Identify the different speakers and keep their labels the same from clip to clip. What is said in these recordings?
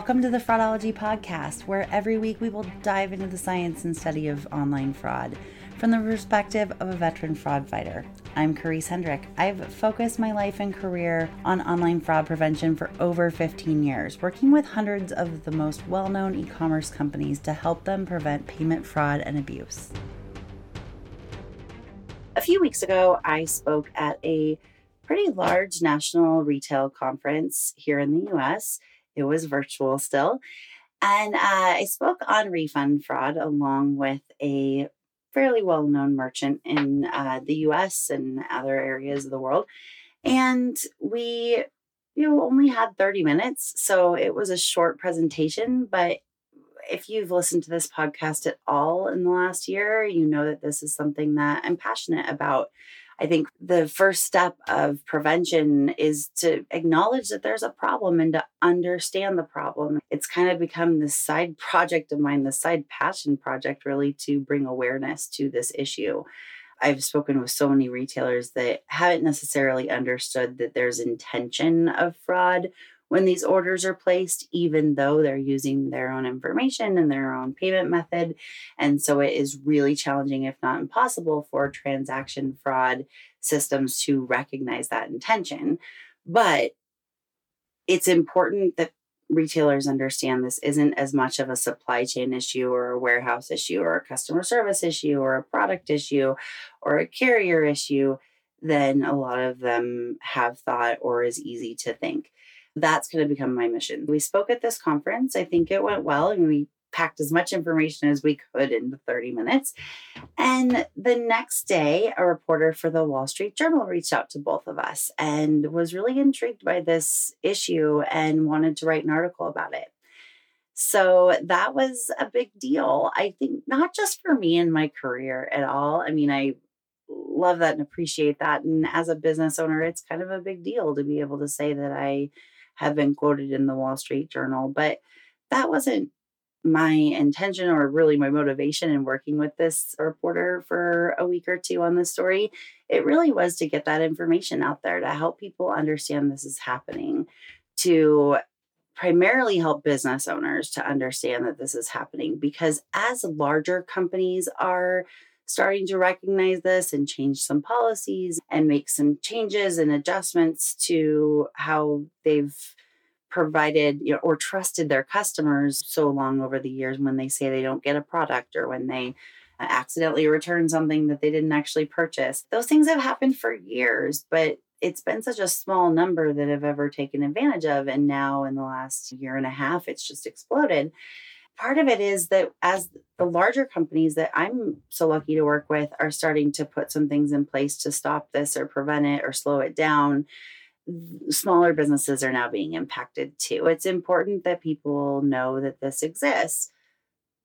Speaker 1: Welcome to the Fraudology Podcast, where every week we will dive into the science and study of online fraud from the perspective of a veteran fraud fighter. I'm Karisse Hendrick. I've focused my life and career on online fraud prevention for over 15 years, working with hundreds of the most well known e commerce companies to help them prevent payment fraud and abuse. A few weeks ago, I spoke at a pretty large national retail conference here in the US it was virtual still. And uh, I spoke on refund fraud along with a fairly well known merchant in uh, the US and other areas of the world. And we, you know, only had 30 minutes. So it was a short presentation. But if you've listened to this podcast at all in the last year, you know that this is something that I'm passionate about. I think the first step of prevention is to acknowledge that there's a problem and to understand the problem. It's kind of become this side project of mine, the side passion project, really, to bring awareness to this issue. I've spoken with so many retailers that haven't necessarily understood that there's intention of fraud when these orders are placed, even though they're using their own information and their own payment method. And so it is really challenging, if not impossible, for transaction fraud systems to recognize that intention. But it's important that retailers understand this isn't as much of a supply chain issue or a warehouse issue or a customer service issue or a product issue or a carrier issue than a lot of them have thought or is easy to think that's going to become my mission. We spoke at this conference. I think it went well and we packed as much information as we could into 30 minutes. And the next day, a reporter for the Wall Street Journal reached out to both of us and was really intrigued by this issue and wanted to write an article about it. So that was a big deal. I think not just for me and my career at all. I mean, I love that and appreciate that. And as a business owner, it's kind of a big deal to be able to say that I have been quoted in the Wall Street Journal. But that wasn't my intention or really my motivation in working with this reporter for a week or two on this story. It really was to get that information out there to help people understand this is happening, to primarily help business owners to understand that this is happening because as larger companies are starting to recognize this and change some policies and make some changes and adjustments to how they've provided you know, or trusted their customers so long over the years when they say they don't get a product or when they uh, accidentally return something that they didn't actually purchase. Those things have happened for years, but it's been such a small number that have ever taken advantage of. And now, in the last year and a half, it's just exploded part of it is that as the larger companies that I'm so lucky to work with are starting to put some things in place to stop this or prevent it or slow it down, smaller businesses are now being impacted too. It's important that people know that this exists.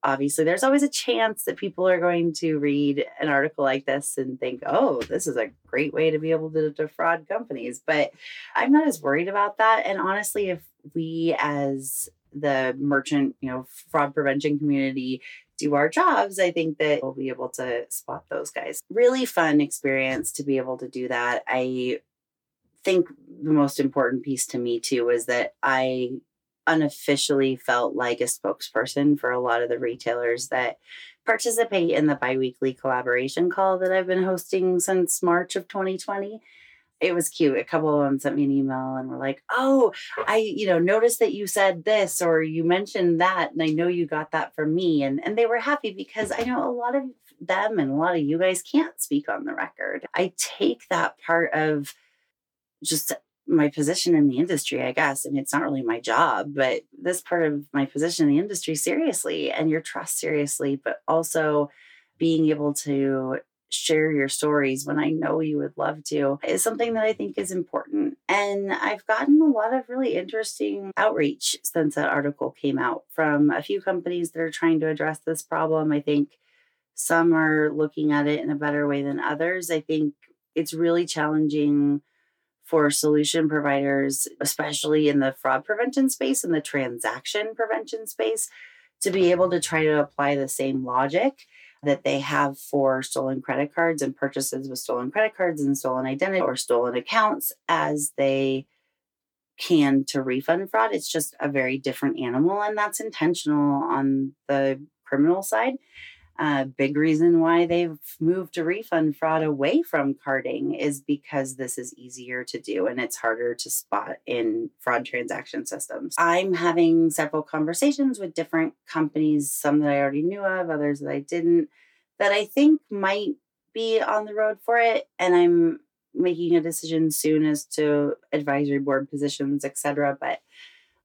Speaker 1: Obviously, there's always a chance that people are going to read an article like this and think, oh, this is a great way to be able to defraud companies. But I'm not as worried about that. And honestly, if we as the merchant, you know, fraud prevention community do our jobs, I think that we'll be able to spot those guys. Really fun experience to be able to do that. I think the most important piece to me too was that I unofficially felt like a spokesperson for a lot of the retailers that participate in the biweekly collaboration call that I've been hosting since March of 2020 it was cute. A couple of them sent me an email and were like, "Oh, I, you know, noticed that you said this or you mentioned that, and I know you got that from me." And and they were happy because I know a lot of them and a lot of you guys can't speak on the record. I take that part of just my position in the industry, I guess. I mean, it's not really my job, but this part of my position in the industry seriously and your trust seriously, but also being able to share your stories when I know you would love to is something that I think is important. And I've gotten a lot of really interesting outreach since that article came out from a few companies that are trying to address this problem. I think some are looking at it in a better way than others. I think it's really challenging for solution providers, especially in the fraud prevention space and the transaction prevention space, to be able to try to apply the same logic that they have for stolen credit cards and purchases with stolen credit cards and stolen identity or stolen accounts as they can to refund fraud. It's just a very different animal, and that's intentional on the criminal side. A big reason why they've moved to refund fraud away from carding is because this is easier to do and it's harder to spot in fraud transaction systems. I'm having several conversations with different companies, some that I already knew of, others that I didn't, that I think might be on the road for it. And I'm making a decision soon as to advisory board positions, etc. But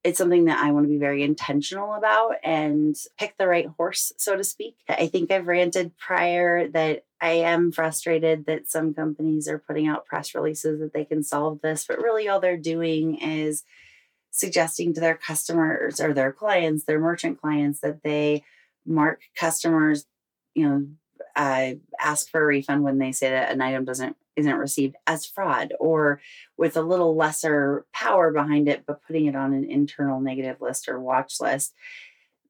Speaker 1: it's something that I want to be very intentional about and pick the right horse, so to speak. I think I've ranted prior that I am frustrated that some companies are putting out press releases that they can solve this, but really all they're doing is suggesting to their customers or their clients, their merchant clients, that they mark customers, you know, uh, ask for a refund when they say that an item doesn't isn't received as fraud or with a little lesser power behind it, but putting it on an internal negative list or watch list.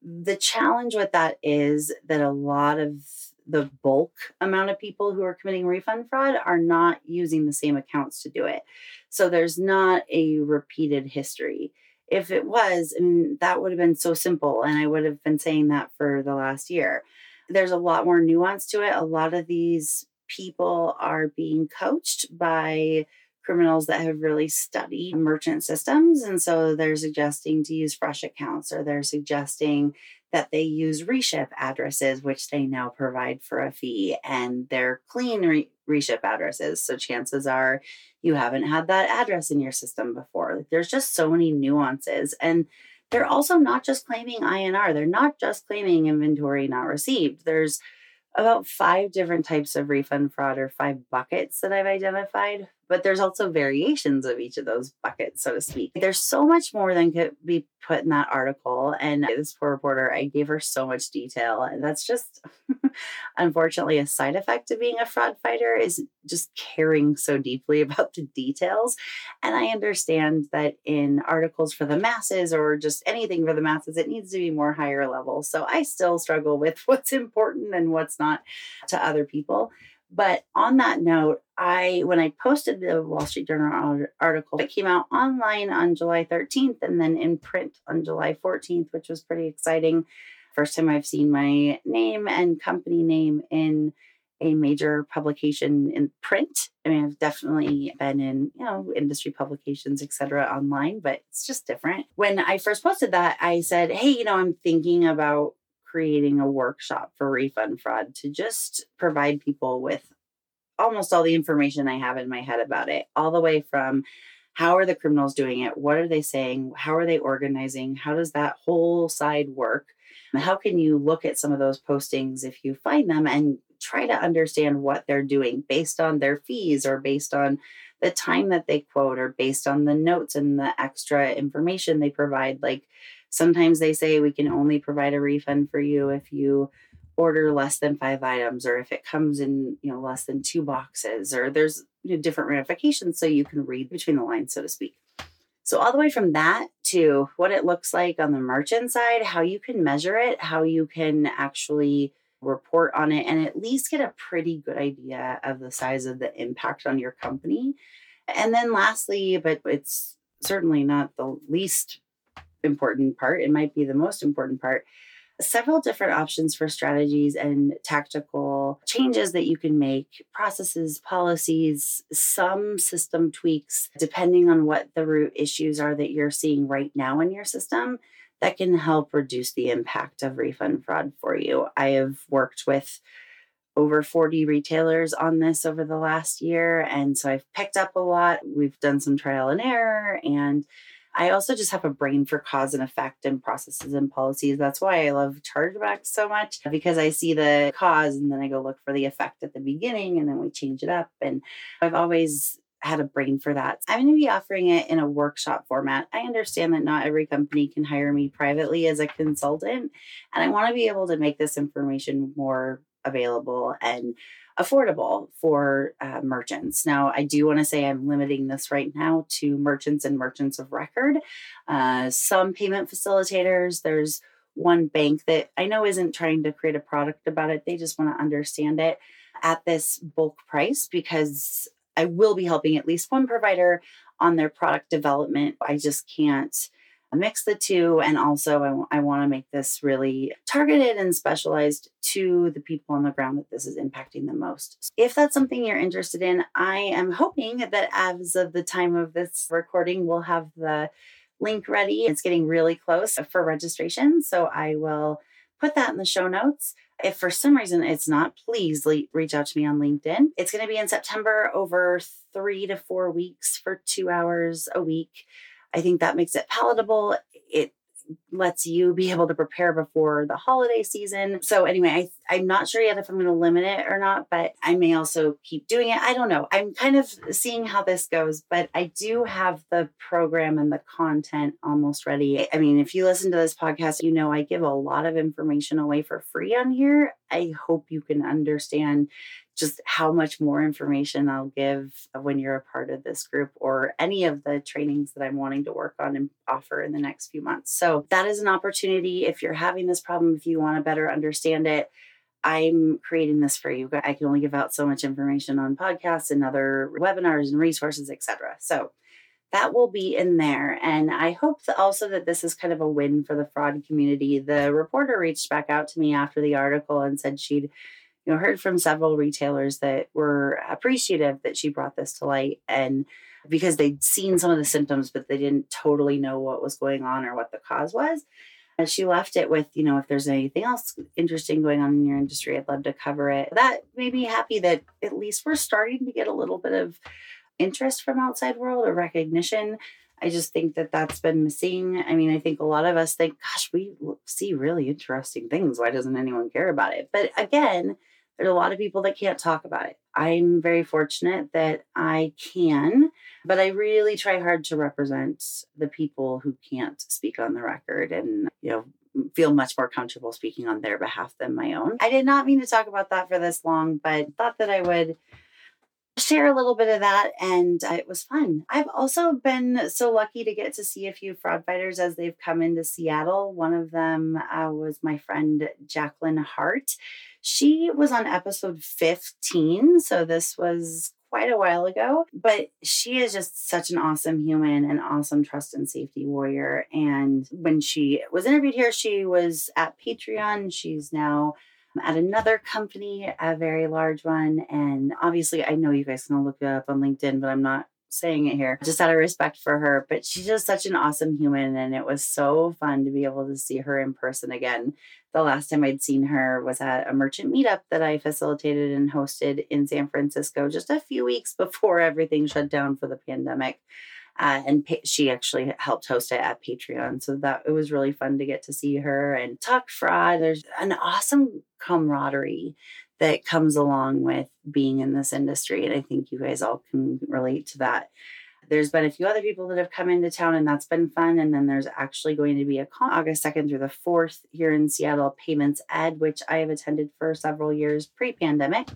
Speaker 1: The challenge with that is that a lot of the bulk amount of people who are committing refund fraud are not using the same accounts to do it. So there's not a repeated history. If it was, I mean, that would have been so simple. And I would have been saying that for the last year. There's a lot more nuance to it. A lot of these people are being coached by criminals that have really studied merchant systems. And so they're suggesting to use fresh accounts or they're suggesting that they use reship addresses, which they now provide for a fee, and they're clean re- reship addresses. So chances are you haven't had that address in your system before. There's just so many nuances. And they're also not just claiming INR, they're not just claiming inventory not received. There's about five different types of refund fraud or five buckets that I've identified but there's also variations of each of those buckets, so to speak. There's so much more than could be put in that article. And this poor reporter, I gave her so much detail. And that's just unfortunately a side effect of being a fraud fighter is just caring so deeply about the details. And I understand that in articles for the masses or just anything for the masses, it needs to be more higher level. So I still struggle with what's important and what's not to other people. But on that note, I when I posted the Wall Street Journal article, it came out online on July 13th and then in print on July 14th, which was pretty exciting. First time I've seen my name and company name in a major publication in print. I mean, I've definitely been in, you know, industry publications, etc., online, but it's just different. When I first posted that, I said, Hey, you know, I'm thinking about creating a workshop for refund fraud to just provide people with almost all the information I have in my head about it, all the way from how are the criminals doing it? What are they saying? How are they organizing? How does that whole side work? How can you look at some of those postings if you find them and try to understand what they're doing based on their fees or based on the time that they quote or based on the notes and the extra information they provide? Like, Sometimes they say we can only provide a refund for you if you order less than five items or if it comes in, you know, less than two boxes or there's you know, different ramifications so you can read between the lines, so to speak. So, all the way from that to what it looks like on the merchant side, how you can measure it, how you can actually report on it, and at least get a pretty good idea of the size of the impact on your company. And then, lastly, but it's certainly not the least important part, it might be the most important part. Several different options for strategies and tactical changes that you can make, processes, policies, some system tweaks, depending on what the root issues are that you're seeing right now in your system that can help reduce the impact of refund fraud for you. I have worked with over 40 retailers on this over the last year. And so I've picked up a lot. We've done some trial and error and I also just have a brain for cause and effect and processes and policies. That's why I love chargebacks so much because I see the cause and then I go look for the effect at the beginning and then we change it up. And I've always had a brain for that. I'm going to be offering it in a workshop format. I understand that not every company can hire me privately as a consultant, and I want to be able to make this information more available and affordable for uh, merchants. Now, I do want to say I'm limiting this right now to merchants and merchants of record. Uh, some payment facilitators, there's one bank that I know isn't trying to create a product about it, they just want to understand it at this bulk price because I will be helping at least one provider on their product development. I just can't mix the two. And also, I, w- I want to make this really targeted and specialized to the people on the ground that this is impacting the most. If that's something you're interested in, I am hoping that as of the time of this recording, we'll have the link ready. It's getting really close for registration. So I will put that in the show notes. If for some reason it's not, please le- reach out to me on LinkedIn. It's going to be in September over three to four weeks for two hours a week. I think that makes it palatable. It lets you be able to prepare before the holiday season. So anyway, I, I'm not sure yet if I'm going to limit it or not, but I may also keep doing it. I don't know. I'm kind of seeing how this goes, but I do have the program and the content almost ready. I mean, if you listen to this podcast, you know I give a lot of information away for free on here. I hope you can understand just how much more information I'll give when you're a part of this group or any of the trainings that I'm wanting to work on and offer in the next few months. So, that is an opportunity. If you're having this problem, if you want to better understand it, I'm creating this for you. I can only give out so much information on podcasts and other webinars and resources, etc. So, that will be in there. And I hope that also that this is kind of a win for the fraud community. The reporter reached back out to me after the article and said she'd you know heard from several retailers that were appreciative that she brought this to light and because they'd seen some of the symptoms but they didn't totally know what was going on or what the cause was and she left it with you know if there's anything else interesting going on in your industry i'd love to cover it that made me happy that at least we're starting to get a little bit of interest from outside world or recognition I just think that that's been missing. I mean, I think a lot of us think, gosh, we see really interesting things. Why doesn't anyone care about it? But again, there's a lot of people that can't talk about it. I'm very fortunate that I can, but I really try hard to represent the people who can't speak on the record and, you know, feel much more comfortable speaking on their behalf than my own. I did not mean to talk about that for this long, but thought that I would share a little bit of that and uh, it was fun. I've also been so lucky to get to see a few fraud fighters as they've come into Seattle. One of them uh, was my friend Jacqueline Hart. She was on episode 15, so this was quite a while ago, but she is just such an awesome human, and awesome trust and safety warrior. And when she was interviewed here, she was at Patreon. She's now at another company, a very large one. And obviously, I know you guys can look it up on LinkedIn, but I'm not saying it here just out of respect for her. But she's just such an awesome human. And it was so fun to be able to see her in person again. The last time I'd seen her was at a merchant meetup that I facilitated and hosted in San Francisco just a few weeks before everything shut down for the pandemic. Uh, and pa- she actually helped host it at Patreon. So that it was really fun to get to see her and talk fraud. There's an awesome camaraderie that comes along with being in this industry. And I think you guys all can relate to that. There's been a few other people that have come into town, and that's been fun. And then there's actually going to be a con August 2nd through the 4th here in Seattle, Payments Ed, which I have attended for several years pre pandemic.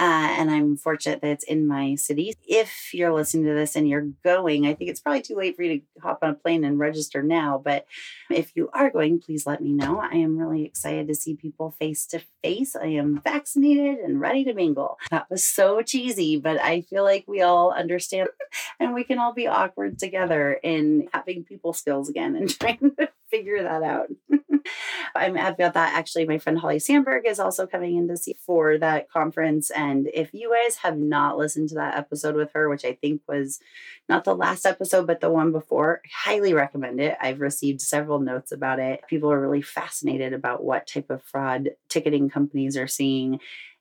Speaker 1: Uh, and I'm fortunate that it's in my city. If you're listening to this and you're going, I think it's probably too late for you to hop on a plane and register now. But if you are going, please let me know. I am really excited to see people face to face. I am vaccinated and ready to mingle. That was so cheesy, but I feel like we all understand and we can all be awkward together in having people skills again and trying to figure that out. I'm happy about that. Actually, my friend Holly Sandberg is also coming in to see for that conference. And if you guys have not listened to that episode with her, which I think was not the last episode, but the one before, highly recommend it. I've received several notes about it. People are really fascinated about what type of fraud ticketing companies are seeing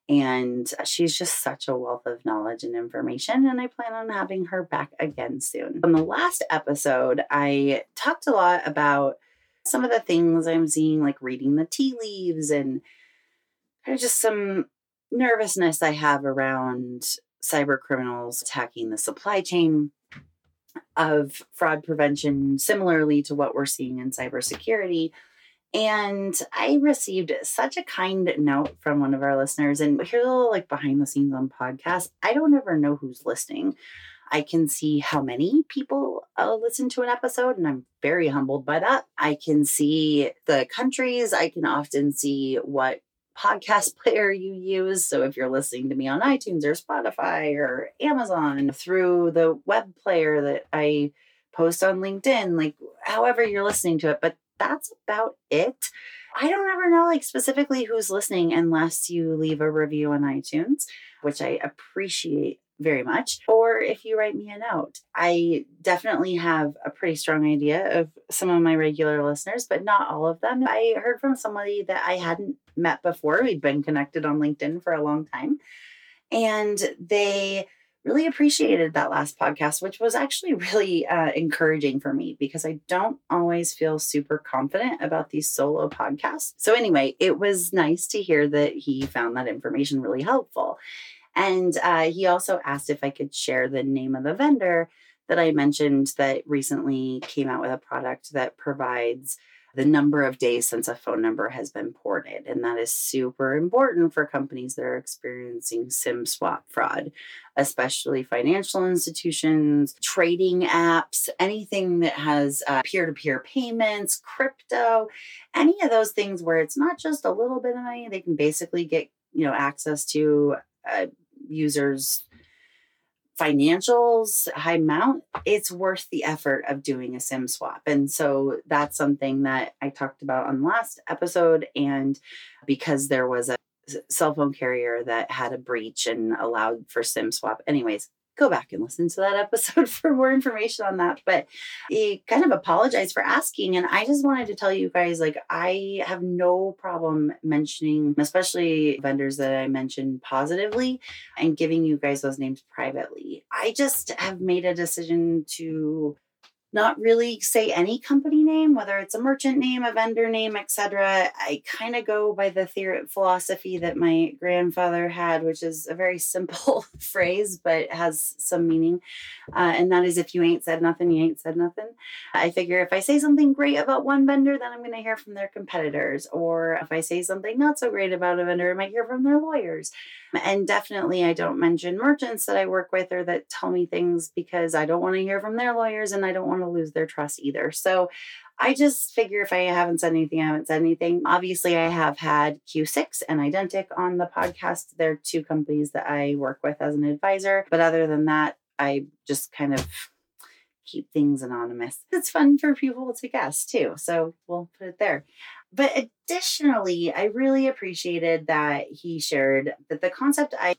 Speaker 1: And she's just such a wealth of knowledge and information. And I plan on having her back again soon. On the last episode, I talked a lot about some of the things I'm seeing, like reading the tea leaves and kind of just some nervousness I have around cyber criminals attacking the supply chain of fraud prevention, similarly to what we're seeing in cybersecurity. And I received such a kind note from one of our listeners. And here's a little like behind the scenes on podcast. I don't ever know who's listening. I can see how many people uh, listen to an episode, and I'm very humbled by that. I can see the countries. I can often see what podcast player you use. So if you're listening to me on iTunes or Spotify or Amazon through the web player that I post on LinkedIn, like however you're listening to it, but that's about it. I don't ever know like specifically who's listening unless you leave a review on iTunes, which I appreciate very much, or if you write me a note. I definitely have a pretty strong idea of some of my regular listeners, but not all of them. I heard from somebody that I hadn't met before. We'd been connected on LinkedIn for a long time, and they really appreciated that last podcast, which was actually really uh, encouraging for me because I don't always feel super confident about these solo podcasts. So, anyway, it was nice to hear that he found that information really helpful. And uh, he also asked if I could share the name of the vendor that I mentioned that recently came out with a product that provides the number of days since a phone number has been ported. And that is super important for companies that are experiencing SIM swap fraud, especially financial institutions, trading apps, anything that has peer to peer payments, crypto, any of those things where it's not just a little bit of money, they can basically get you know access to uh, users financials high amount it's worth the effort of doing a sim swap. And so that's something that i talked about on the last episode and because there was a cell phone carrier that had a breach and allowed for sim swap. Anyways go back and listen to that episode for more information on that. But he kind of apologized for asking. And I just wanted to tell you guys like, I have no problem mentioning, especially vendors that I mentioned positively and giving you guys those names privately. I just have made a decision to not really say any company name, whether it's a merchant name, a vendor name, etc. I kind of go by the theory philosophy that my grandfather had, which is a very simple phrase but has some meaning, uh, and that is if you ain't said nothing, you ain't said nothing. I figure if I say something great about one vendor, then I'm going to hear from their competitors, or if I say something not so great about a vendor, I might hear from their lawyers. And definitely, I don't mention merchants that I work with or that tell me things because I don't want to hear from their lawyers and I don't want to lose their trust either. So I just figure if I haven't said anything, I haven't said anything. Obviously, I have had Q6 and Identiq on the podcast. They're two companies that I work with as an advisor. But other than that, I just kind of keep things anonymous. It's fun for people to guess too. So we'll put it there. But additionally, I really appreciated that he shared that the concept I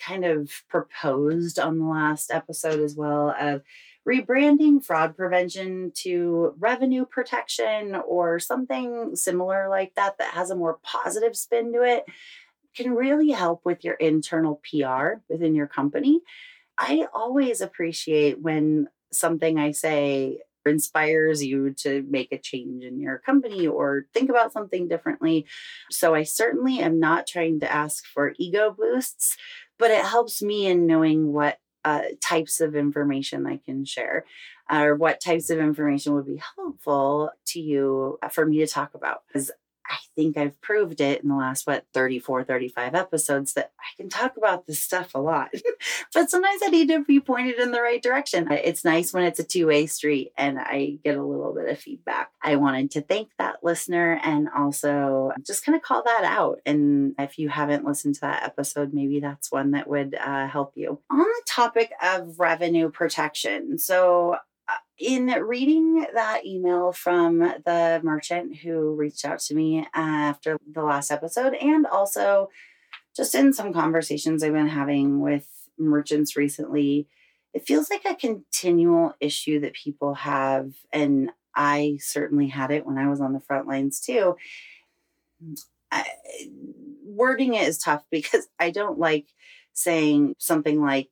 Speaker 1: kind of proposed on the last episode as well of rebranding fraud prevention to revenue protection or something similar like that that has a more positive spin to it can really help with your internal PR within your company. I always appreciate when something I say inspires you to make a change in your company or think about something differently. So I certainly am not trying to ask for ego boosts, but it helps me in knowing what uh, types of information I can share or what types of information would be helpful to you uh, for me to talk about. Because I think I've proved it in the last, what, 34, 35 episodes that I can talk about this stuff a lot. but sometimes I need to be pointed in the right direction. It's nice when it's a two way street and I get a little bit of feedback. I wanted to thank that listener and also just kind of call that out. And if you haven't listened to that episode, maybe that's one that would uh, help you. On the topic of revenue protection. So in reading that email from the merchant who reached out to me after the last episode, and also just in some conversations I've been having with merchants recently, it feels like a continual issue that people have. And I certainly had it when I was on the front lines too. I, wording it is tough because I don't like saying something like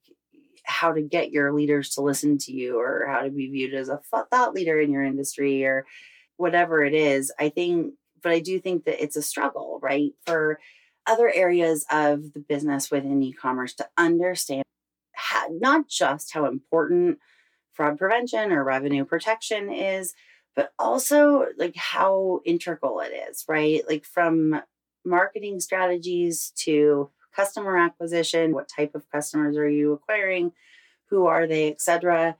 Speaker 1: how to get your leaders to listen to you or how to be viewed as a thought leader in your industry or whatever it is. I think, but I do think that it's a struggle, right? For other areas of the business within e commerce to understand how, not just how important fraud prevention or revenue protection is, but also like how integral it is, right? Like from marketing strategies to customer acquisition, what type of customers are you acquiring, who are they, etc.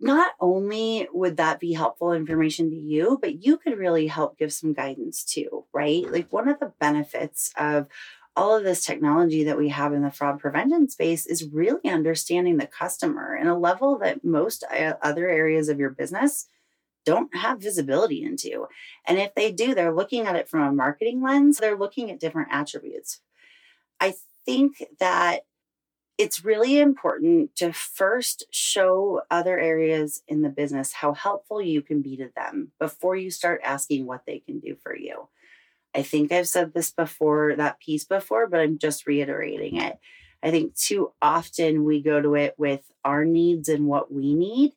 Speaker 1: Not only would that be helpful information to you, but you could really help give some guidance too, right? Like one of the benefits of all of this technology that we have in the fraud prevention space is really understanding the customer in a level that most uh, other areas of your business don't have visibility into. And if they do, they're looking at it from a marketing lens, they're looking at different attributes. I think that it's really important to first show other areas in the business how helpful you can be to them before you start asking what they can do for you. I think I've said this before, that piece before, but I'm just reiterating it. I think too often we go to it with our needs and what we need,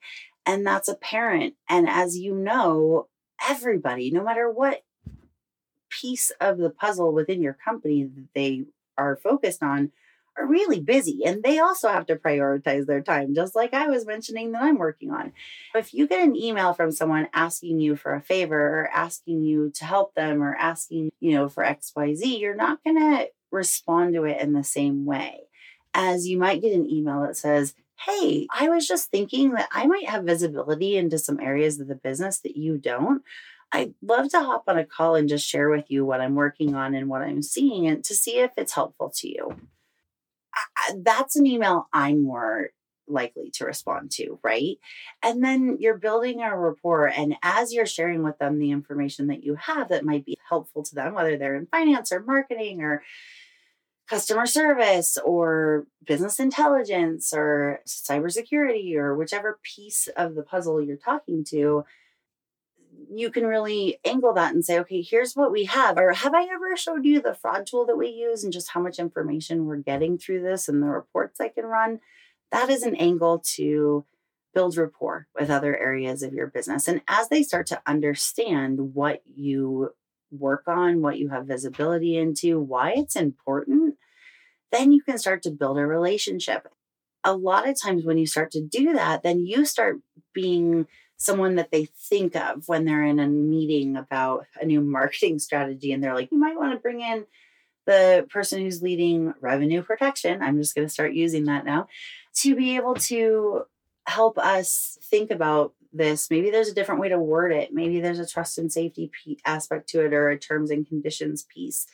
Speaker 1: and that's apparent. And as you know, everybody, no matter what piece of the puzzle within your company they are focused on, are really busy and they also have to prioritize their time, just like I was mentioning that I'm working on. If you get an email from someone asking you for a favor or asking you to help them or asking, you know, for XYZ, you're not going to respond to it in the same way as you might get an email that says, Hey, I was just thinking that I might have visibility into some areas of the business that you don't. I'd love to hop on a call and just share with you what I'm working on and what I'm seeing and to see if it's helpful to you that's an email I'm more likely to respond to, right? And then you're building a rapport. And as you're sharing with them the information that you have that might be helpful to them, whether they're in finance or marketing or customer service or business intelligence or cybersecurity or whichever piece of the puzzle you're talking to, you can really angle that and say, okay, here's what we have. Or have I ever showed you the fraud tool that we use and just how much information we're getting through this and the reports I can run? That is an angle to build rapport with other areas of your business. And as they start to understand what you work on, what you have visibility into, why it's important, then you can start to build a relationship. A lot of times when you start to do that, then you start being someone that they think of when they're in a meeting about a new marketing strategy and they're like, you might want to bring in the person who's leading revenue protection. I'm just going to start using that now to be able to help us think about this. Maybe there's a different way to word it. Maybe there's a trust and safety aspect to it or a terms and conditions piece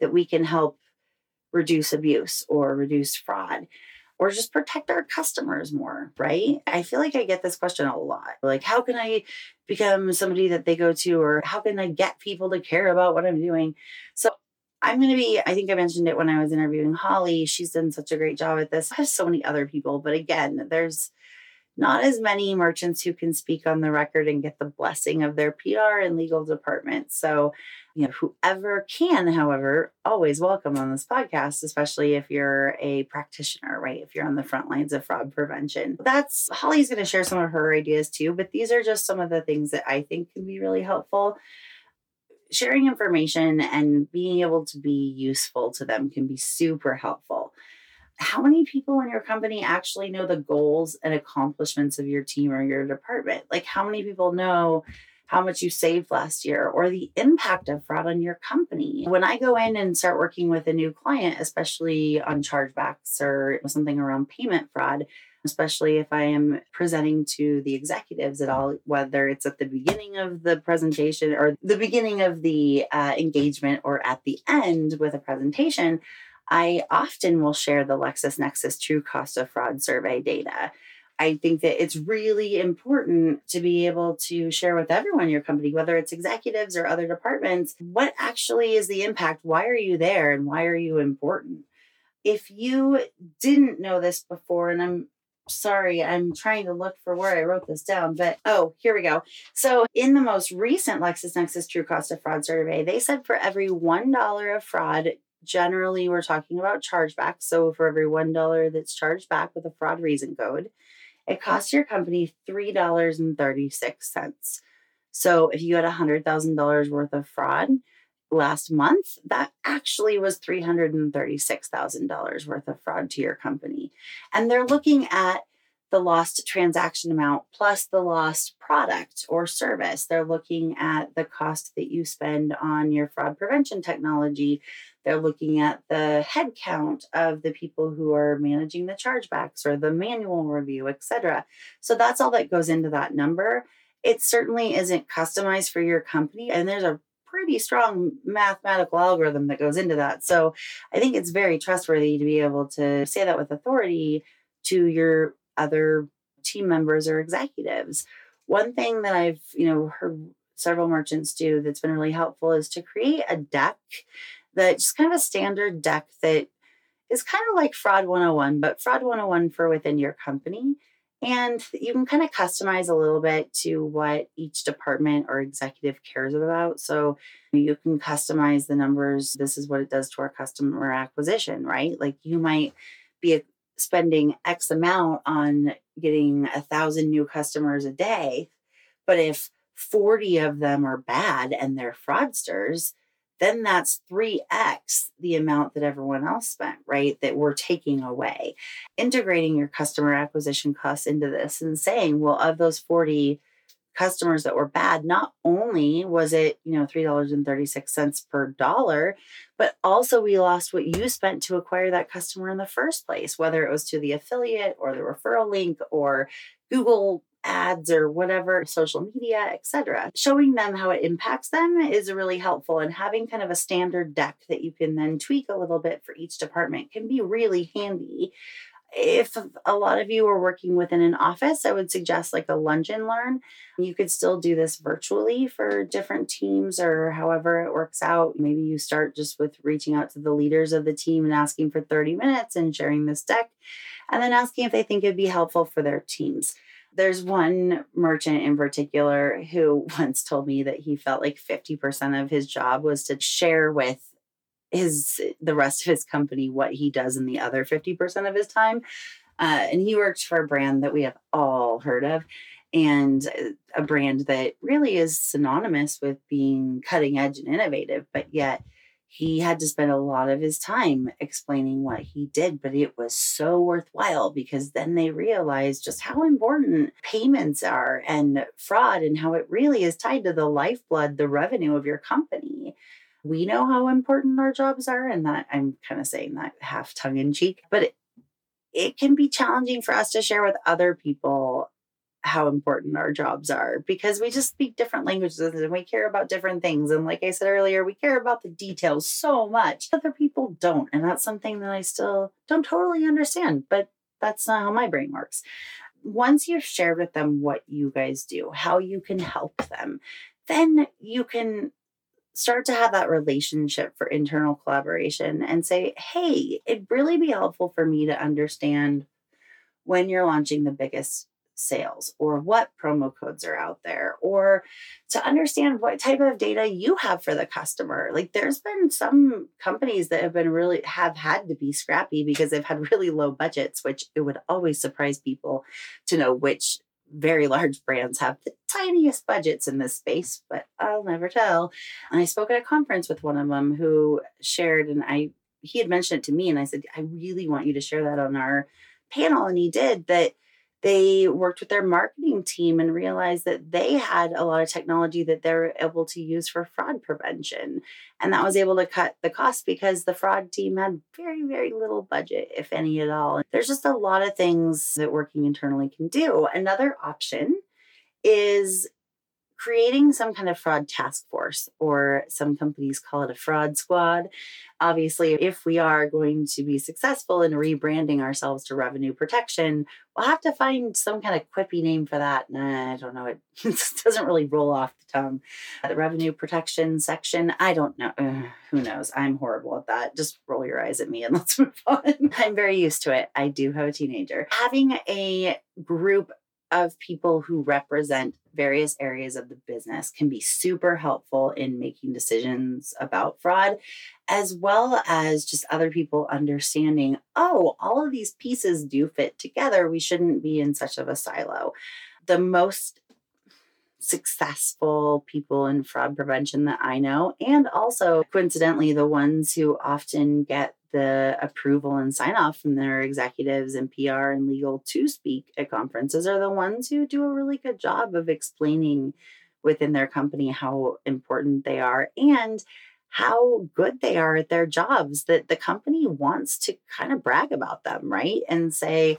Speaker 1: that we can help reduce abuse or reduce fraud or just protect our customers more, right? I feel like I get this question a lot. Like, how can I become somebody that they go to, or how can I get people to care about what I'm doing? So, I'm going to be, I think I mentioned it when I was interviewing Holly. She's done such a great job at this. I have so many other people, but again, there's not as many merchants who can speak on the record and get the blessing of their PR and legal department. So, you know, whoever can, however, always welcome on this podcast, especially if you're a practitioner, right? If you're on the front lines of fraud prevention. That's Holly's going to share some of her ideas too, but these are just some of the things that I think can be really helpful. Sharing information and being able to be useful to them can be super helpful. How many people in your company actually know the goals and accomplishments of your team or your department? Like, how many people know? how much you saved last year or the impact of fraud on your company. When I go in and start working with a new client, especially on chargebacks or something around payment fraud, especially if I am presenting to the executives at all, whether it's at the beginning of the presentation or the beginning of the uh, engagement or at the end with a presentation, I often will share the LexisNexis True Cost of Fraud survey data. I think that it's really important to be able to share with everyone in your company, whether it's executives or other departments, what actually is the impact? Why are you there and why are you important? If you didn't know this before, and I'm sorry, I'm trying to look for where I wrote this down, but oh, here we go. So, in the most recent LexisNexis True Cost of Fraud survey, they said for every $1 of fraud, generally we're talking about chargeback. So, for every $1 that's charged back with a fraud reason code, it costs your company $3.36. So, if you had $100,000 worth of fraud, last month, that actually was $336,000 worth of fraud to your company. And they're looking at the lost transaction amount plus the lost product or service. They're looking at the cost that you spend on your fraud prevention technology. They're looking at the head count of the people who are managing the chargebacks or the manual review, etc. So that's all that goes into that number. It certainly isn't customized for your company. And there's a pretty strong mathematical algorithm that goes into that. So I think it's very trustworthy to be able to say that with authority to your other team members or executives. One thing that I've, you know, heard several merchants do that's been really helpful is to create a deck that just kind of a standard deck that is kind of like fraud 101 but fraud 101 for within your company and you can kind of customize a little bit to what each department or executive cares about. So you can customize the numbers. This is what it does to our customer acquisition, right? Like you might be spending X amount on getting a thousand new customers a day. But if 40 of them are bad and they're fraudsters, then that's 3x the amount that everyone else spent, right? That we're taking away. Integrating your customer acquisition costs into this and saying, well, of those 40 customers that were bad, not only was it, you know, $3.36 per dollar, but also we lost what you spent to acquire that customer in the first place, whether it was to the affiliate or the referral link or Google ads or whatever, social media, etc. Showing them how it impacts them is really helpful and having kind of a standard deck that you can then tweak a little bit for each department can be really handy. If a lot of you are working within an office, I would suggest like a lunch and learn. You could still do this virtually for different teams or however it works out. Maybe you start just with reaching out to the leaders of the team and asking for 30 minutes and sharing this deck, and then asking if they think it'd be helpful for their teams. There's one merchant in particular who once told me that he felt like 50% of his job was to share with his the rest of his company what he does in the other 50% of his time. Uh, and he worked for a brand that we have all heard of and a brand that really is synonymous with being cutting edge and innovative, but yet he had to spend a lot of his time explaining what he did, but it was so worthwhile because then they realized just how important payments are and fraud and how it really is tied to the lifeblood, the revenue of your company. We know how important our jobs are, and that I'm kind of saying that half tongue in cheek, but it, it can be challenging for us to share with other people how important our jobs are because we just speak different languages and we care about different things. And like I said earlier, we care about the details so much. Other people don't. And that's something that I still don't totally understand, but that's not how my brain works. Once you've shared with them what you guys do, how you can help them, then you can start to have that relationship for internal collaboration and say, hey, it'd really be helpful for me to understand when you're launching the biggest sales or what promo codes are out there or to understand what type of data you have for the customer. Like there's been some companies that have been really have had to be scrappy because they've had really low budgets which it would always surprise people to know which very large brands have the tiniest budgets in this space but i'll never tell. And i spoke at a conference with one of them who shared and i he had mentioned it to me and i said i really want you to share that on our panel and he did that they worked with their marketing team and realized that they had a lot of technology that they're able to use for fraud prevention. And that was able to cut the cost because the fraud team had very, very little budget, if any at all. There's just a lot of things that working internally can do. Another option is creating some kind of fraud task force, or some companies call it a fraud squad. Obviously, if we are going to be successful in rebranding ourselves to revenue protection, we'll have to find some kind of quippy name for that. Nah, I don't know. It, doesn't really roll off the tongue. The revenue protection section, I don't know. Ugh, who knows? I'm horrible at that. Just roll your eyes at me and let's move on. I'm very used to it. I do have a teenager. Having a group of people who represent various areas of the business can be super helpful in making decisions about fraud, as well as just other people understanding, oh, all of these pieces do fit together. We shouldn't be in such of a silo. The most successful people in fraud prevention that I know, and also coincidentally, the ones who often get the approval and sign off from their executives and PR and legal to speak at conferences are the ones who do a really good job of explaining within their company how important they are and how good they are at their jobs that the company wants to kind of brag about them, right? And say,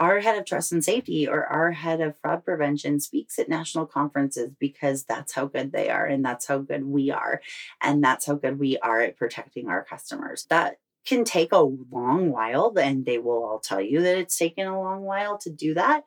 Speaker 1: our head of trust and safety or our head of fraud prevention speaks at national conferences because that's how good they are and that's how good we are and that's how good we are at protecting our customers that can take a long while and they will all tell you that it's taken a long while to do that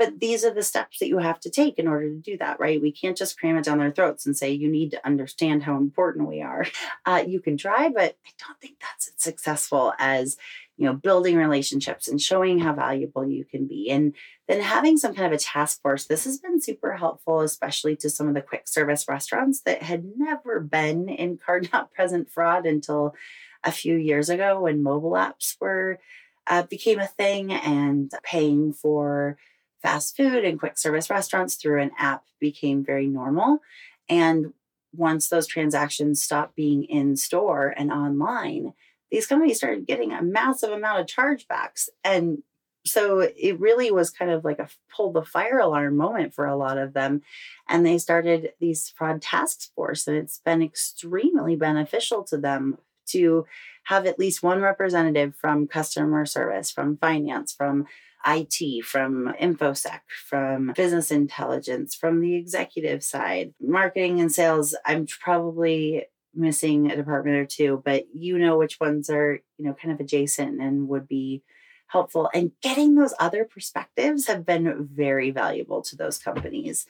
Speaker 1: but these are the steps that you have to take in order to do that right? We can't just cram it down their throats and say you need to understand how important we are. Uh, you can try but i don't think that's as successful as you know building relationships and showing how valuable you can be and then having some kind of a task force. This has been super helpful especially to some of the quick service restaurants that had never been in card not present fraud until a few years ago when mobile apps were uh, became a thing and paying for fast food and quick service restaurants through an app became very normal. And once those transactions stopped being in store and online these companies started getting a massive amount of chargebacks. And so it really was kind of like a pull the fire alarm moment for a lot of them. And they started these fraud task force and it's been extremely beneficial to them to have at least one representative from customer service, from finance, from IT, from InfoSec, from business intelligence, from the executive side, marketing and sales. I'm probably missing a department or two, but you know which ones are, you know, kind of adjacent and would be helpful. And getting those other perspectives have been very valuable to those companies.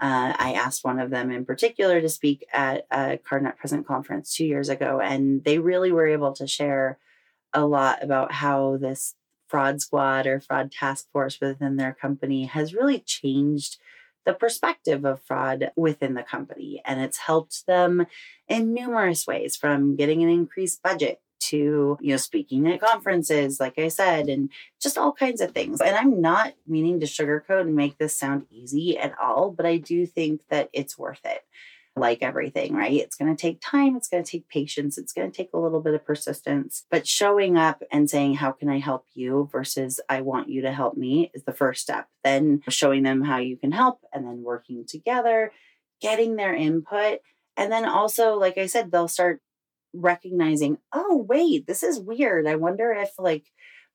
Speaker 1: Uh, I asked one of them in particular to speak at a Card Not Present conference two years ago, and they really were able to share a lot about how this fraud squad or fraud task force within their company has really changed the perspective of fraud within the company. And it's helped them in numerous ways from getting an increased budget to, you know, speaking at conferences, like I said, and just all kinds of things. And I'm not meaning to sugarcoat and make this sound easy at all, but I do think that it's worth it. Like everything, right? It's going to take time. It's going to take patience. It's going to take a little bit of persistence. But showing up and saying, How can I help you? versus I want you to help me is the first step. Then showing them how you can help and then working together, getting their input. And then also, like I said, they'll start recognizing, oh, wait, this is weird. I wonder if like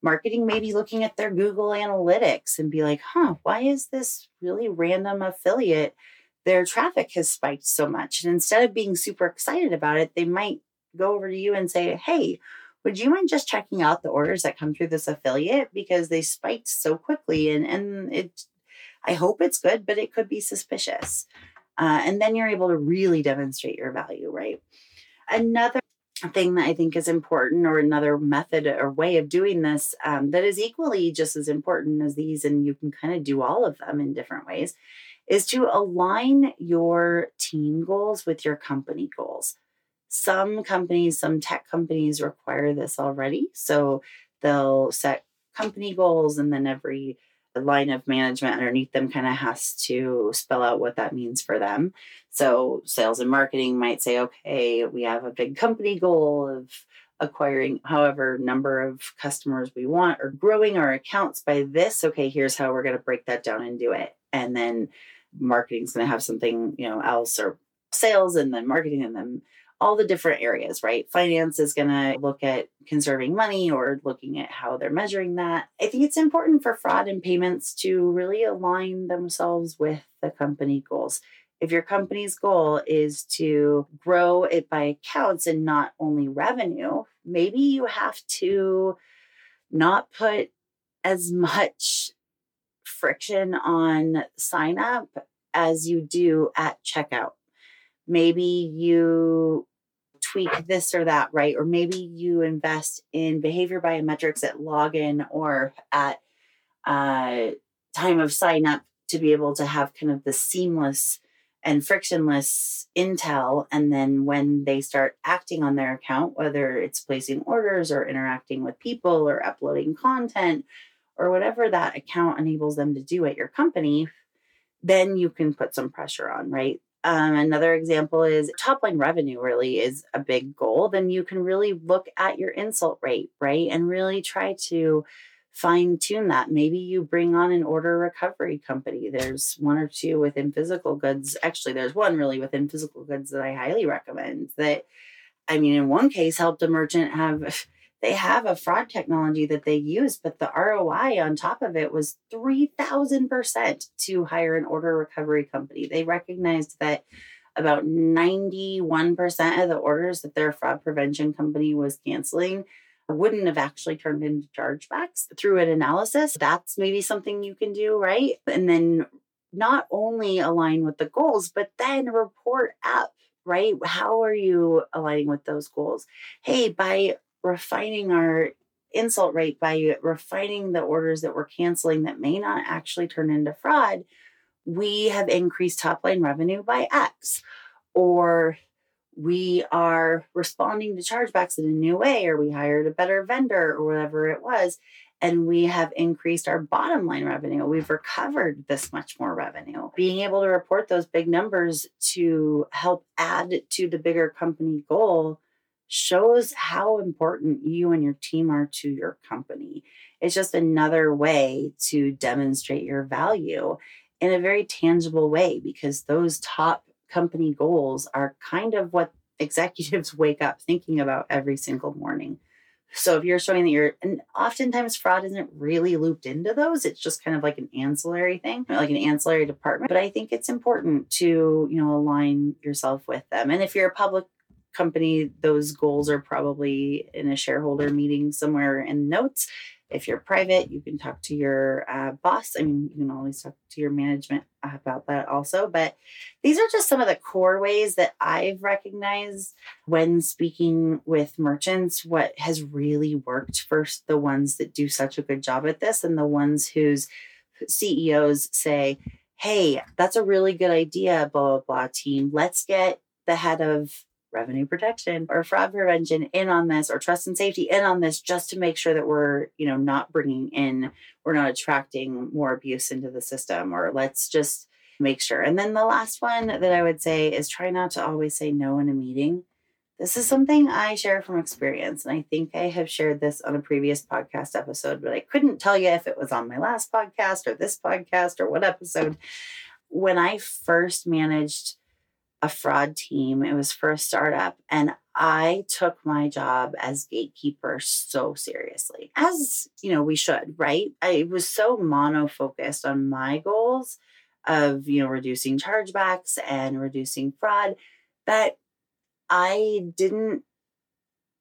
Speaker 1: marketing may be looking at their Google Analytics and be like, huh, why is this really random affiliate? Their traffic has spiked so much. And instead of being super excited about it, they might go over to you and say, hey, would you mind just checking out the orders that come through this affiliate because they spiked so quickly and and it i hope it's good but it could be suspicious uh, and then you're able to really demonstrate your value right another thing that I think is important, or another method or way of doing this um, that is equally just as important as these, and you can kind of do all of them in different ways, is to align your team goals with your company goals. Some companies, some tech companies require this already. So they'll set company goals, and then every line of management underneath them kind of has to spell out what that means for them. So, sales and marketing might say, okay, we have a big company goal of acquiring however number of customers we want or growing our accounts by this. Okay, here's how we're going to break that down and do it. And then marketing's going to have something, you know, else or sales and then marketing and then all the different areas, right? Finance is going to look at conserving money or looking at how they're measuring that. I think it's important for fraud and payments to really align themselves with the company goals. if your company's goal is to grow it by accounts and not only revenue, maybe you have to not put as much friction on sign up as you do at checkout. Maybe you tweak this or that, right? Or maybe you invest in behavior biometrics at login or at uh, time of sign up to be able to have kind of the seamless and frictionless intel. And then when they start acting on their account, whether it's placing orders or interacting with people or uploading content or whatever that account enables them to do at your company, then you can put some pressure on, right? Um, another example is top line revenue really is a big goal. Then you can really look at your insult rate, right? And really try to fine tune that. Maybe you bring on an order recovery company. There's one or two within physical goods. Actually, there's one really within physical goods that I highly recommend that, I mean, in one case, helped a merchant have. They have a fraud technology that they use, but the ROI on top of it was 3000% to hire an order recovery company. They recognized that about 91% of the orders that their fraud prevention company was canceling wouldn't have actually turned into chargebacks through an analysis. That's maybe something you can do, right? And then not only align with the goals, but then report up, right? How are you aligning with those goals? Hey, by refining our insult rate, by refining the orders that we're canceling that may not actually turn into fraud, we have increased top line revenue by X. Or we are responding to chargebacks in a new way, or we hired a better vendor, or whatever it was, and we have increased our bottom line revenue. We've recovered this much more revenue. Being able to report those big numbers to help add to the bigger company goal shows how important you and your team are to your company. It's just another way to demonstrate your value in a very tangible way because those top company goals are kind of what executives wake up thinking about every single morning. So if you're showing that you're, and oftentimes fraud isn't really looped into those, it's just kind of like an ancillary thing, like an ancillary department. But I think it's important to, you know, align yourself with them. And if you're a public company, those goals are probably in a shareholder meeting somewhere in notes if you're private, you can talk to your uh, boss. I mean, you can always talk to your management about that also. But these are just some of the core ways that I've recognized when speaking with merchants what has really worked for the ones that do such a good job at this and the ones whose CEOs say, hey, that's a really good idea, blah, blah, blah, team. Let's get the head of revenue protection or fraud prevention in on this or trust and safety in on this just to make sure that we're you know not bringing in we're not attracting more abuse into the system or let's just make sure. And then the last one that i would say is try not to always say no in a meeting. This is something i share from experience and i think i have shared this on a previous podcast episode but i couldn't tell you if it was on my last podcast or this podcast or what episode. When i first managed a fraud team. It was for a startup. And I took my job as gatekeeper so seriously, as you know, we should, right? I was so mono focused on my goals of, you know, reducing chargebacks and reducing fraud that I didn't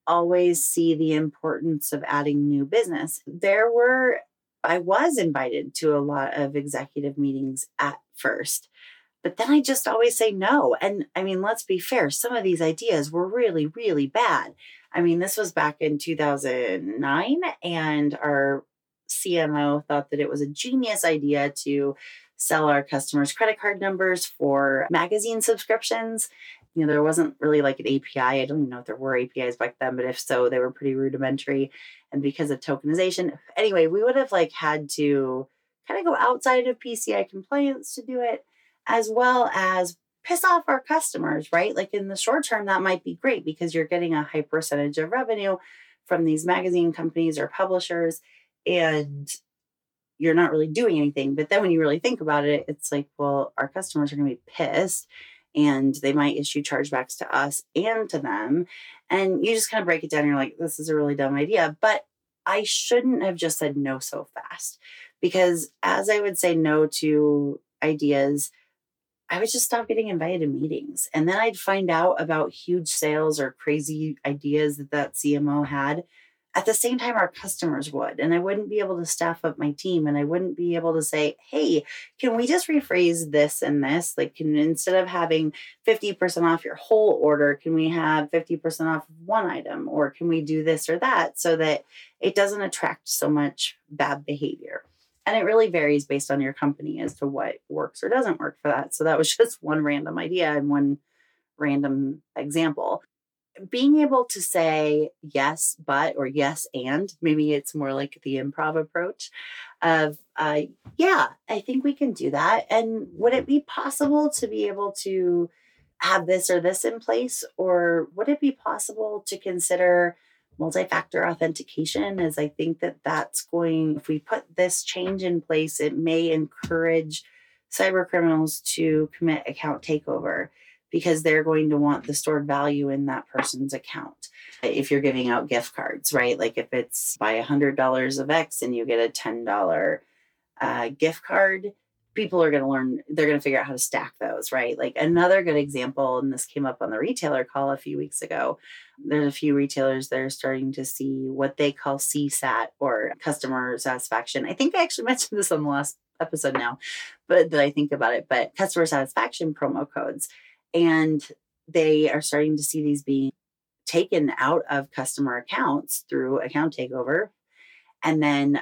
Speaker 1: always see the importance of adding new business. There were, I was invited to a lot of executive meetings at first but then I just always say no. And I mean, let's be fair, some of these ideas were really, really bad. I mean, this was back in 2009, and our CMO thought that it was a genius idea to sell our customers credit card numbers for magazine subscriptions. You know, there wasn't really like an API. I don't even know if there were APIs back then, but if so, they were pretty rudimentary. And because of tokenization, anyway, we would have like had to kind of go outside of PCI compliance to do it as well as piss off our customers, right? Like in the short term, that might be great because you're getting a high percentage of revenue from these magazine companies or publishers and you're not really doing anything. But then when you really think about it, it's like, well, our customers are going to be pissed and they might issue chargebacks to us and to them. And you just kind of break it down. You're like, this is a really dumb idea. But I shouldn't have just said no so fast because as I would say no to ideas, I would just stop getting invited to meetings. And then I'd find out about huge sales or crazy ideas that that CMO had at the same time our customers would. And I wouldn't be able to staff up my team and I wouldn't be able to say, hey, can we just rephrase this and this? Like, can instead of having 50% off your whole order, can we have 50% off one item? Or can we do this or that so that it doesn't attract so much bad behavior? And it really varies based on your company as to what works or doesn't work for that. So that was just one random idea and one random example. Being able to say yes, but, or yes, and maybe it's more like the improv approach of, uh, yeah, I think we can do that. And would it be possible to be able to have this or this in place? Or would it be possible to consider multi-factor authentication is I think that that's going if we put this change in place it may encourage cyber criminals to commit account takeover because they're going to want the stored value in that person's account. If you're giving out gift cards, right? Like if it's buy $100 of X and you get a $10 uh, gift card, people are going to learn, they're going to figure out how to stack those, right? Like another good example, and this came up on the retailer call a few weeks ago. There's a few retailers that are starting to see what they call CSAT or customer satisfaction. I think I actually mentioned this on the last episode now, but that I think about it, but customer satisfaction promo codes. And they are starting to see these being taken out of customer accounts through account takeover and then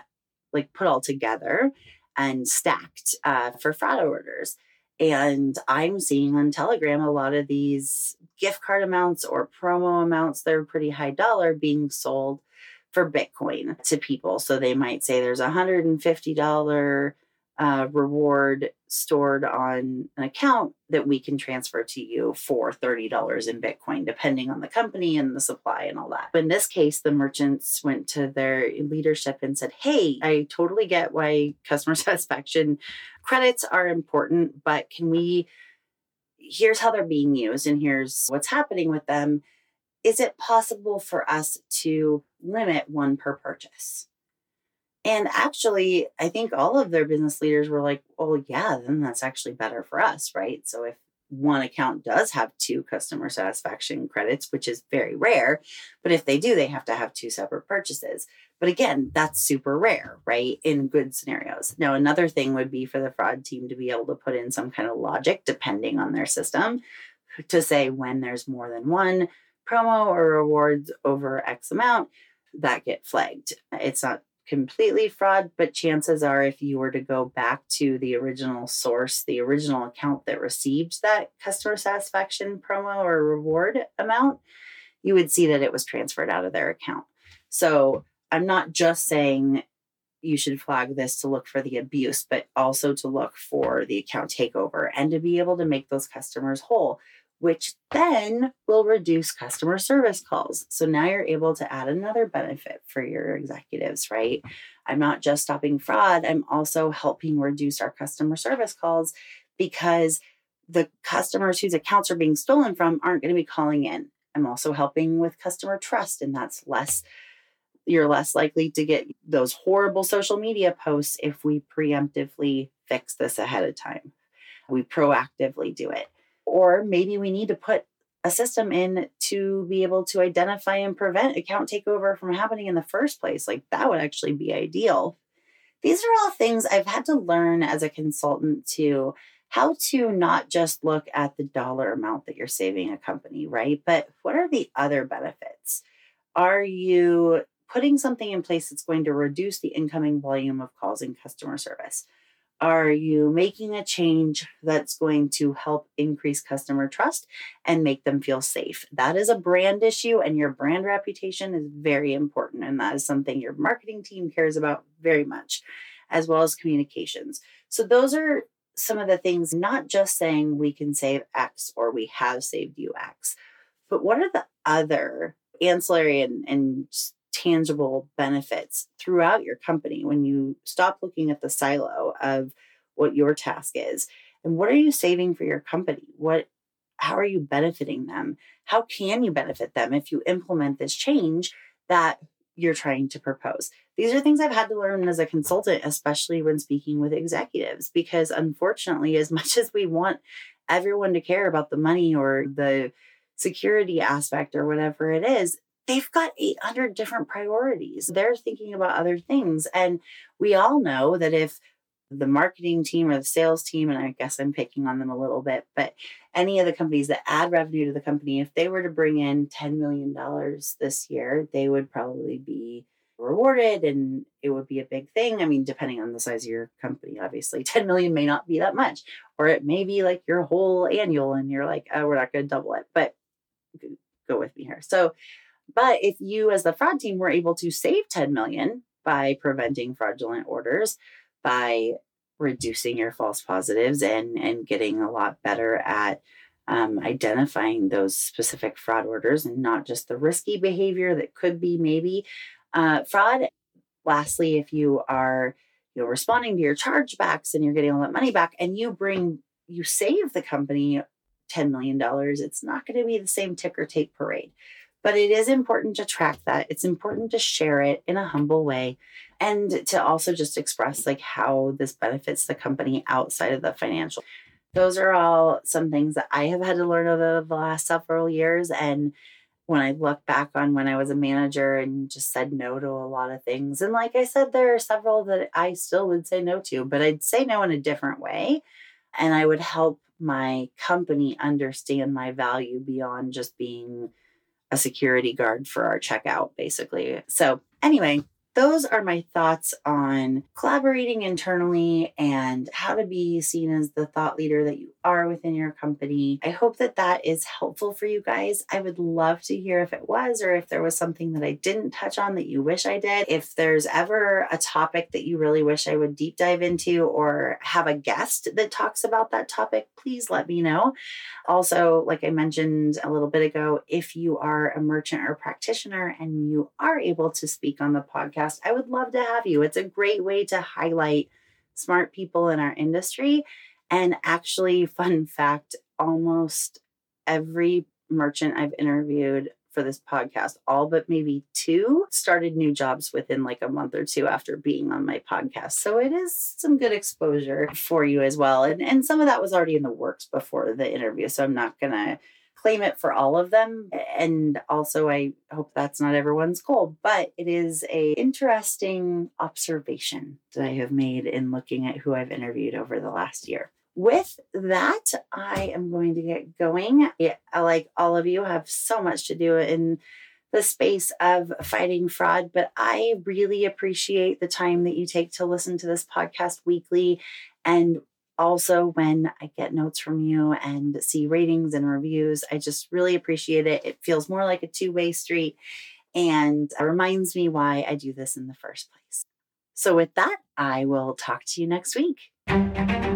Speaker 1: like put all together and stacked uh, for fraud orders. And I'm seeing on Telegram a lot of these gift card amounts or promo amounts, they're pretty high dollar being sold for Bitcoin to people. So they might say there's a $150 uh, reward stored on an account that we can transfer to you for $30 in Bitcoin, depending on the company and the supply and all that. In this case, the merchants went to their leadership and said, Hey, I totally get why customer satisfaction credits are important, but can we? Here's how they're being used, and here's what's happening with them. Is it possible for us to limit one per purchase? And actually, I think all of their business leaders were like, well, yeah, then that's actually better for us, right? So if one account does have two customer satisfaction credits, which is very rare, but if they do, they have to have two separate purchases. But again, that's super rare, right? In good scenarios. Now, another thing would be for the fraud team to be able to put in some kind of logic depending on their system to say when there's more than one promo or rewards over X amount that get flagged. It's not completely fraud, but chances are, if you were to go back to the original source, the original account that received that customer satisfaction promo or reward amount, you would see that it was transferred out of their account. So I'm not just saying you should flag this to look for the abuse, but also to look for the account takeover and to be able to make those customers whole which then will reduce customer service calls. So now you're able to add another benefit for your executives, right? I'm not just stopping fraud, I'm also helping reduce our customer service calls because the customers whose accounts are being stolen from aren't going to be calling in. I'm also helping with customer trust, and that's less. You're less likely to get those horrible social media posts if we preemptively fix this ahead of time. We proactively do it. Or maybe we need to put a system in to be able to identify and prevent account takeover from happening in the first place. Like that would actually be ideal. These are all things I've had to learn as a consultant to how to not just look at the dollar amount that you're saving a company, right? But what are the other benefits? Are you putting something in place that's going to reduce the incoming volume of calls in customer service? Are you making a change that's going to help increase customer trust and make them feel safe? That is a brand issue, and your brand reputation is very important. And that is something your marketing team cares about very much, as well as communications. So, those are some of the things, not just saying we can save X or we have saved you X, but what are the other ancillary and, and tangible benefits throughout your company when you stop looking at the silo of what your task is? And what are you saving for your company? What how are you benefiting them? How can you benefit them if you implement this change that you're trying to propose? These are things i've had to learn as a consultant especially when speaking with executives because unfortunately as much as we want everyone to care about the money or the security aspect or whatever it is, they've got 800 different priorities. They're thinking about other things. And we all know that if the marketing team or the sales team, and I guess I'm picking on them a little bit, but any of the companies that add revenue to the company, if they were to bring in $10 million this year, they would probably be rewarded and it would be a big thing. I mean, depending on the size of your company, obviously 10 million may not be that much, or it may be like your whole annual and you're like, oh, we're not going to double it, but go with me here. So, but if you as the fraud team were able to save 10 million by preventing fraudulent orders, by reducing your false positives and and getting a lot better at um, identifying those specific fraud orders and not just the risky behavior that could be maybe uh, fraud. Lastly, if you are you know responding to your chargebacks and you're getting all that money back and you bring you save the company $10 million, it's not going to be the same ticker tape parade. But it is important to track that. It's important to share it in a humble way and to also just express like how this benefits the company outside of the financial. Those are all some things that I have had to learn over the last several years. And when I look back on when I was a manager and just said no to a lot of things. And like I said, there are several that I still would say no to, but I'd say no in a different way. And I would help my company understand my value beyond just being security guard for our checkout, basically. So, anyway, those are my thoughts on collaborating internally and how to be seen as the thought leader that you are within your company. I hope that that is helpful for you guys. I would love to hear if it was or if there was something that I didn't touch on that you wish I did. If there's ever a topic that you really wish I would deep dive into or have a guest that talks about that topic, please let me know. Also, like I mentioned a little bit ago, if you are a merchant or practitioner and you are able to speak on the podcast, podcast, I would love to have you. It's a great way to highlight smart people in our industry. And actually, fun fact almost every merchant I've interviewed for this podcast, all but maybe two started new jobs within like a month or two after being on my podcast. So it is some good exposure for you as well. And, and some of that was already in the works before the interview. So I'm not going to claim it for all of them and also i hope that's not everyone's goal but it is a interesting observation that i have made in looking at who i've interviewed over the last year. With that i am going to get going. Yeah, like all of you have so much to do in the space of fighting fraud, but I really appreciate the time that you take to listen to this podcast weekly and also when I get notes from you and see ratings and reviews. I just really appreciate it. It feels more like a two way street and it reminds me why I do this in the first place. So, with that, I will talk to you next week.